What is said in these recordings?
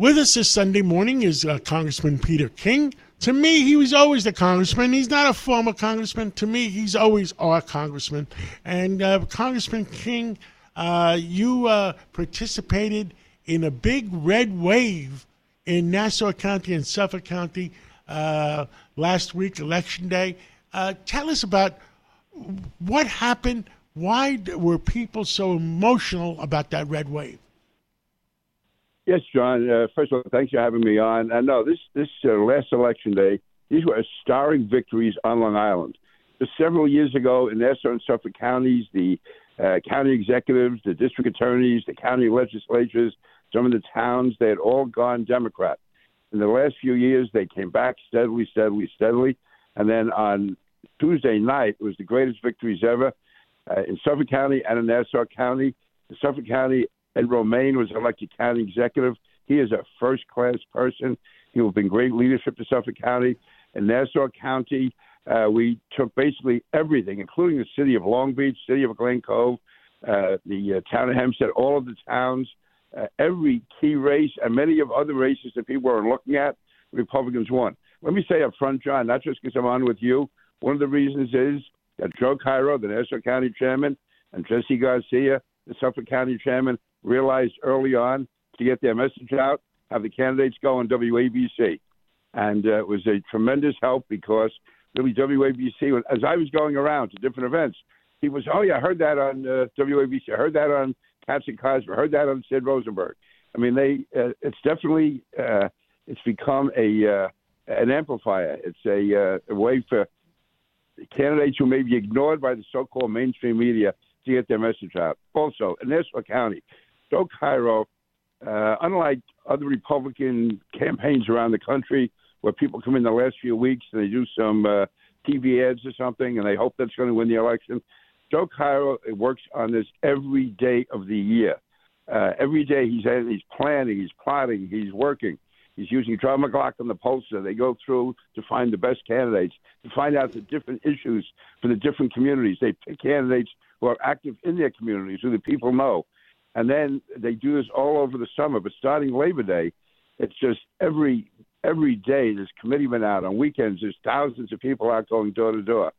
With us this Sunday morning is uh, Congressman Peter King. To me, he was always the congressman. He's not a former congressman. To me, he's always our congressman. And uh, Congressman King, uh, you uh, participated in a big red wave in Nassau County and Suffolk County uh, last week, Election Day. Uh, tell us about what happened. Why were people so emotional about that red wave? Yes, John. Uh, first of all, thanks for having me on. Uh, no, this this uh, last election day, these were historic victories on Long Island. Just several years ago, in Nassau and Suffolk counties, the uh, county executives, the district attorneys, the county legislatures, some of the towns, they had all gone Democrat. In the last few years, they came back steadily, steadily, steadily. And then on Tuesday night, it was the greatest victories ever uh, in Suffolk County and in Nassau County. In Suffolk County, Ed Romaine was elected county executive. He is a first class person. He will bring great leadership to Suffolk County. In Nassau County, uh, we took basically everything, including the city of Long Beach, city of Glen Cove, uh, the uh, town of Hempstead, all of the towns, uh, every key race, and many of other races that people are looking at, Republicans won. Let me say up front, John, not just because I'm on with you. One of the reasons is that Joe Cairo, the Nassau County chairman, and Jesse Garcia, the Suffolk County chairman, realized early on to get their message out, have the candidates go on WABC. And uh, it was a tremendous help because really WABC, as I was going around to different events, he was, oh, yeah, I heard that on uh, WABC. I heard that on and Cosby. I heard that on Sid Rosenberg. I mean, they. Uh, it's definitely uh, it's become a uh, an amplifier. It's a, uh, a way for candidates who may be ignored by the so-called mainstream media to get their message out. Also, in Nassau County, Joe Cairo, uh, unlike other Republican campaigns around the country, where people come in the last few weeks and they do some uh, TV ads or something and they hope that's going to win the election, Joe Cairo works on this every day of the year. Uh, every day he's he's planning, he's plotting, he's working. He's using John McLaughlin, the pollster. They go through to find the best candidates, to find out the different issues for the different communities. They pick candidates who are active in their communities, who the people know. And then they do this all over the summer. But starting Labor Day, it's just every every day there's committeemen out. On weekends, there's thousands of people out going door to door.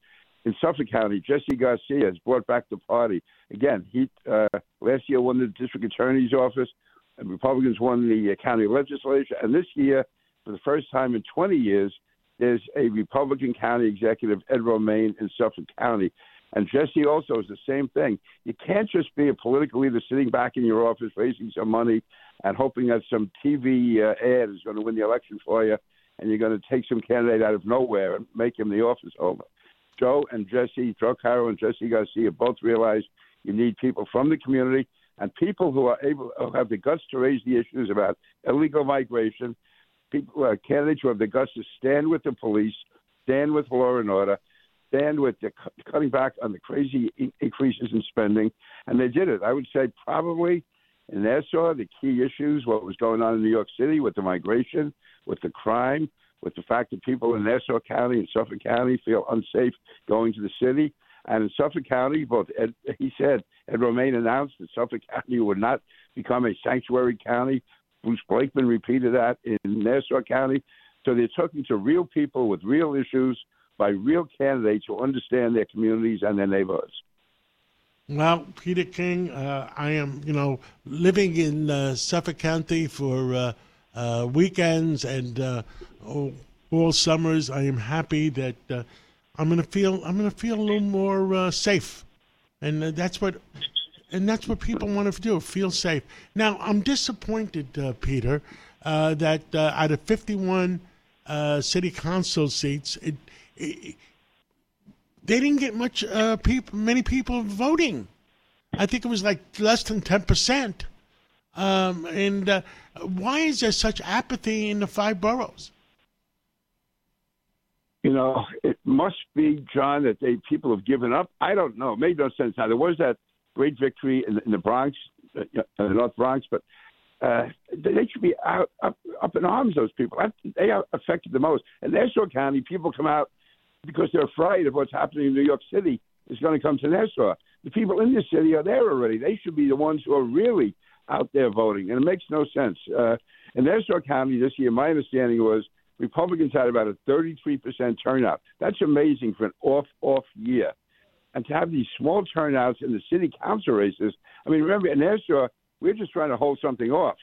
In Suffolk County, Jesse Garcia has brought back the party. Again, he uh, last year won the district attorney's office. And Republicans won the uh, county legislature. And this year, for the first time in 20 years, there's a Republican county executive, Ed Romaine, in Suffolk County. And Jesse also is the same thing. You can't just be a political leader sitting back in your office raising some money and hoping that some TV uh, ad is going to win the election for you, and you're going to take some candidate out of nowhere and make him the office holder. Joe and Jesse, Joe Cairo and Jesse Garcia both realize you need people from the community and people who are able who have the guts to raise the issues about illegal migration, people are candidates who have the guts to stand with the police, stand with law and order, stand with the cutting back on the crazy increases in spending, and they did it. I would say probably in Nassau, the key issues, what was going on in New York City with the migration, with the crime, with the fact that people in Nassau County and Suffolk County feel unsafe going to the city. And in Suffolk County, both Ed, he said Ed Romaine announced that Suffolk County would not become a sanctuary county. Bruce Blakeman repeated that in Nassau County. So they're talking to real people with real issues by real candidates who understand their communities and their neighborhoods. Well, Peter King, uh, I am, you know, living in uh, Suffolk County for uh, uh weekends and uh, all summers. I am happy that uh, I'm going to feel I'm going to feel a little more safe, and that's what and that's what people want to do feel safe. Now, I'm disappointed, Peter, that out of 51 city council seats, it they didn't get much uh, people, many people voting. I think it was like less than ten percent. Um, and uh, why is there such apathy in the five boroughs? You know, it must be John that they people have given up. I don't know. It made no sense. Now there was that great victory in the, in the Bronx, uh, the North Bronx, but uh, they should be out up, up in arms. Those people they are affected the most. In Nassau County, people come out because they're afraid of what's happening in New York City is going to come to Nassau. The people in the city are there already. They should be the ones who are really out there voting, and it makes no sense. Uh, In Nassau County this year, my understanding was Republicans had about a 33% turnout. That's amazing for an off off year. And to have these small turnouts in the city council races, I mean, remember, in Nassau, we're just trying to hold something off.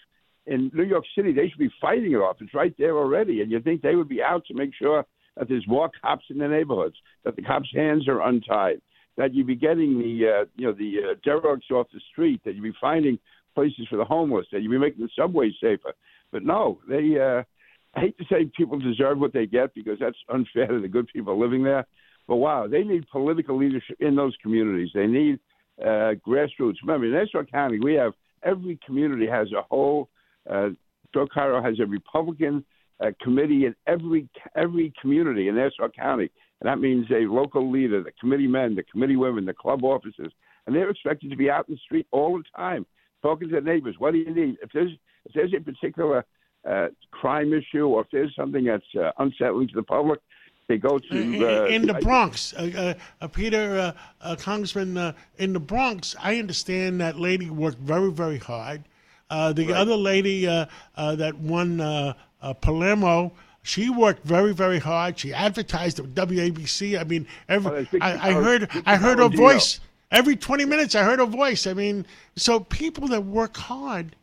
In New York City, they should be fighting it off. It's right there already. And you think they would be out to make sure that there's more cops in the neighborhoods, that the cops' hands are untied, that you'd be getting the, uh, you know, the uh, derelicts off the street, that you'd be finding places for the homeless, that you'd be making the subways safer. But no, they, uh, I hate to say people deserve what they get because that's unfair to the good people living there. But wow, they need political leadership in those communities. They need uh, grassroots. Remember, in Nassau County, we have every community has a whole. Uh, Joe Cairo has a Republican uh, committee in every every community in Nassau County, and that means a local leader, the committee men, the committee women, the club officers, and they're expected to be out in the street all the time, talking to their neighbors. What do you need? If there's if there's a particular uh, crime issue or if there's something that's uh, unsettling to the public, they go to uh, in, the Bronx. Uh, uh, Peter, uh, Congressman, in the Bronx, I understand that lady worked very, very hard. the right. other lady that won Uh, Palermo, she worked very, very hard. She advertised at WABC. I mean, every, I, I, heard, I heard her voice every 20 minutes. I heard her voice. I mean, so people that work hard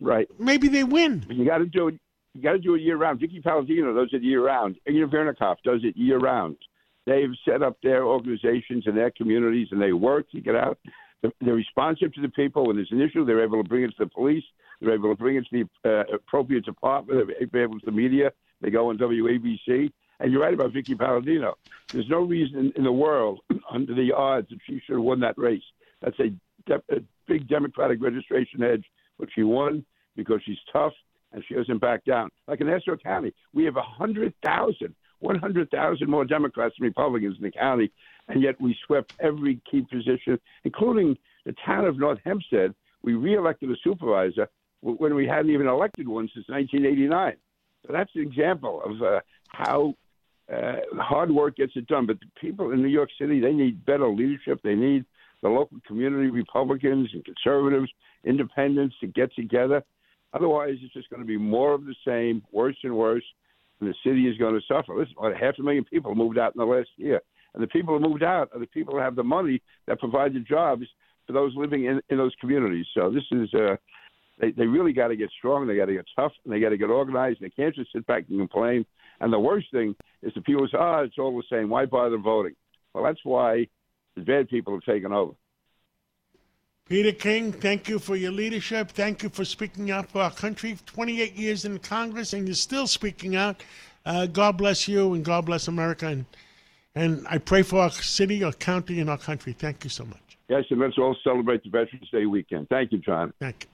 Right. Maybe they win. You got to do it. You got to do it year round. Vickie Paladino does it year round. Ingrid Vernikov does it year round. They've set up their organizations and their communities, and they work to get out. They're responsive to the people. When there's an issue, they're able to bring it to the police. They're able to bring it to the uh, appropriate department. They're able to the media. They go on WABC. And you're right about Vickie Paladino. There's no reason in the world, under the odds, that she should have won that race. That's a, de- a big Democratic registration edge but she won because she's tough and she doesn't back down. Like in Nassau County, we have 100,000, 100,000 more Democrats than Republicans in the county, and yet we swept every key position, including the town of North Hempstead. We reelected a supervisor when we hadn't even elected one since 1989. So that's an example of uh, how uh, hard work gets it done. But the people in New York City, they need better leadership. They need the local community Republicans and conservatives, independents to get together. Otherwise, it's just going to be more of the same, worse and worse, and the city is going to suffer. Listen, about half a million people moved out in the last year, and the people who moved out are the people who have the money that provide the jobs for those living in, in those communities. So this is uh, they they really got to get strong. They got to get tough, and they got to get organized. They can't just sit back and complain. And the worst thing is the people say, "Ah, oh, it's all the same. Why bother voting?" Well, that's why the bad people have taken over. Peter King, thank you for your leadership. Thank you for speaking out for our country. 28 years in Congress, and you're still speaking out. Uh, God bless you, and God bless America. And, and I pray for our city, our county, and our country. Thank you so much. Yes, and let's all celebrate the Veterans Day weekend. Thank you, John. Thank you.